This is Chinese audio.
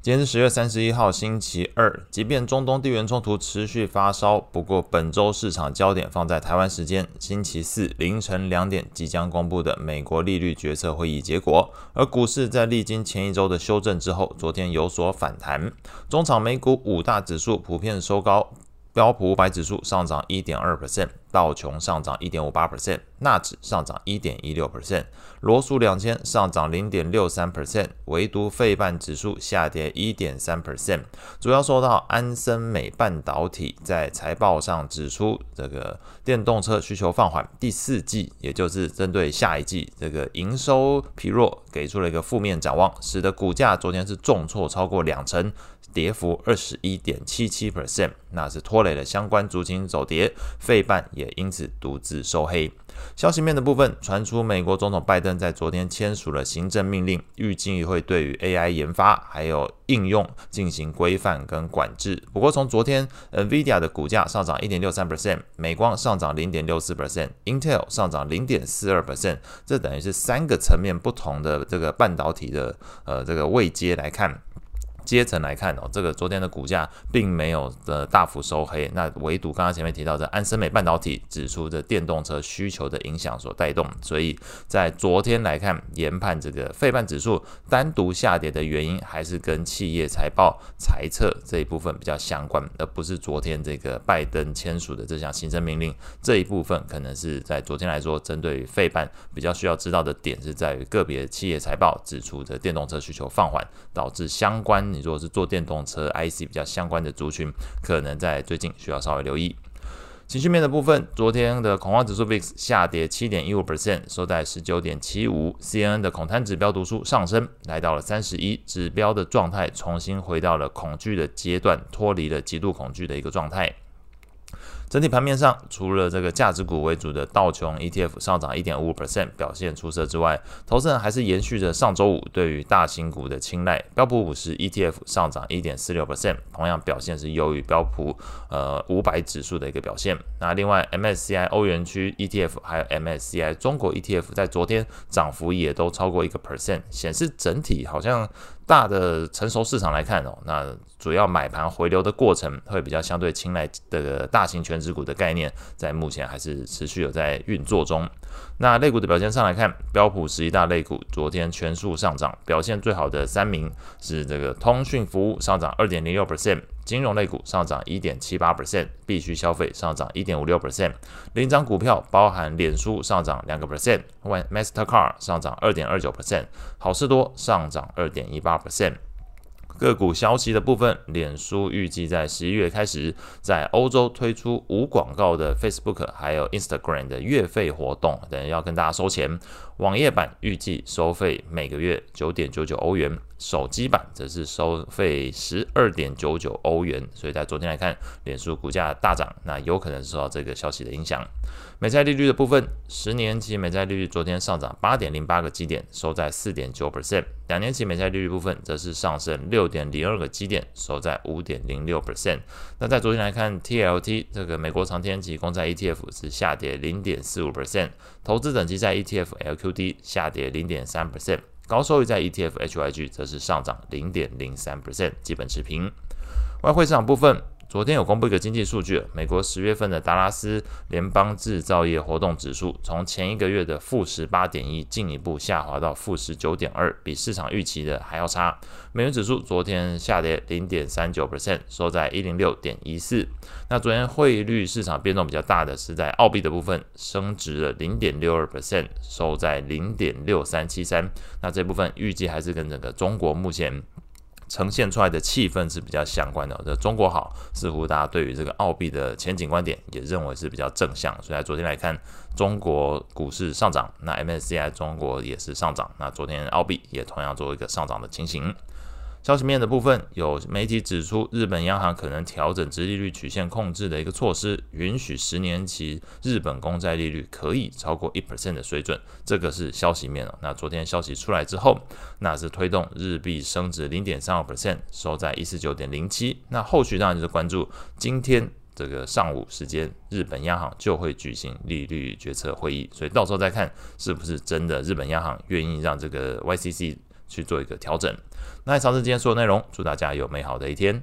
今天是十月三十一号，星期二。即便中东地缘冲突持续发烧，不过本周市场焦点放在台湾时间星期四凌晨两点即将公布的美国利率决策会议结果。而股市在历经前一周的修正之后，昨天有所反弹。中场美股五大指数普遍收高。标普五百指数上涨一点二 percent，道琼上涨一点五八 percent，纳指上涨一点一六 percent，罗素两千上涨零点六三 percent，唯独费半指数下跌一点三 percent，主要受到安森美半导体在财报上指出，这个电动车需求放缓，第四季也就是针对下一季这个营收疲弱，给出了一个负面展望，使得股价昨天是重挫超过两成。跌幅二十一点七七 percent，那是拖累了相关族群走跌，费半也因此独自收黑。消息面的部分传出，美国总统拜登在昨天签署了行政命令，预计会对于 AI 研发还有应用进行规范跟管制。不过，从昨天 NVIDIA 的股价上涨一点六三 percent，美光上涨零点六四 percent，Intel 上涨零点四二 percent，这等于是三个层面不同的这个半导体的呃这个位阶来看。阶层来看哦，这个昨天的股价并没有的大幅收黑，那唯独刚刚前面提到的安森美半导体指出的电动车需求的影响所带动，所以在昨天来看，研判这个费半指数单独下跌的原因，还是跟企业财报财测这一部分比较相关，而不是昨天这个拜登签署的这项行政命令这一部分，可能是在昨天来说，针对于费半比较需要知道的点是在于个别企业财报指出的电动车需求放缓，导致相关。如果是做电动车 IC 比较相关的族群，可能在最近需要稍微留意。情绪面的部分，昨天的恐慌指数 VIX 下跌七点一五 percent，收在十九点七五。CNN 的恐贪指标读数上升，来到了三十一，指标的状态重新回到了恐惧的阶段，脱离了极度恐惧的一个状态。整体盘面上，除了这个价值股为主的道琼 ETF 上涨一点五 percent 表现出色之外，投资人还是延续着上周五对于大型股的青睐。标普五十 ETF 上涨一点四六 percent，同样表现是优于标普呃五百指数的一个表现。那另外 MSCI 欧元区 ETF 还有 MSCI 中国 ETF 在昨天涨幅也都超过一个 percent，显示整体好像。大的成熟市场来看哦，那主要买盘回流的过程会比较相对青睐的大型全指股的概念，在目前还是持续有在运作中。那类股的表现上来看，标普十一大类股昨天全数上涨，表现最好的三名是这个通讯服务上涨二点零六 percent。金融类股上涨一点七八 percent，必需消费上涨一点五六 percent，领涨股票包含脸书上涨两个 percent，Mastercard 上涨二点二九 percent，好事多上涨二点一八 percent。个股消息的部分，脸书预计在十一月开始在欧洲推出无广告的 Facebook，还有 Instagram 的月费活动，等于要跟大家收钱。网页版预计收费每个月九点九九欧元，手机版则是收费十二点九九欧元。所以在昨天来看，脸书股价大涨，那有可能受到这个消息的影响。美债利率的部分，十年期美债利率昨天上涨八点零八个基点，收在四点九 percent；两年期美债利率部分则是上升六点零二个基点，收在五点零六 percent。那在昨天来看，TLT 这个美国长天期公债 ETF 是下跌零点四五 percent，投资等级债 ETF LQD 下跌零点三 percent，高收益债 ETF HYG 则是上涨零点零三 percent，基本持平。外汇市场部分。昨天有公布一个经济数据，美国十月份的达拉斯联邦制造业活动指数从前一个月的负十八点一进一步下滑到负十九点二，比市场预期的还要差。美元指数昨天下跌零点三九 percent，收在一零六点一四。那昨天汇率市场变动比较大的是在澳币的部分，升值了零点六二 percent，收在零点六三七三。那这部分预计还是跟整个中国目前。呈现出来的气氛是比较相关的。这中国好，似乎大家对于这个澳币的前景观点也认为是比较正向。所以在昨天来看，中国股市上涨，那 MSCI 中国也是上涨。那昨天澳币也同样做一个上涨的情形。消息面的部分，有媒体指出，日本央行可能调整直利率曲线控制的一个措施，允许十年期日本公债利率可以超过一 percent 的水准。这个是消息面哦。那昨天消息出来之后，那是推动日币升值零点三二 percent，收在一四九点零七。那后续当然就是关注今天这个上午时间，日本央行就会举行利率决策会议，所以到时候再看是不是真的日本央行愿意让这个 YCC 去做一个调整。那以上是今天所有内容，祝大家有美好的一天。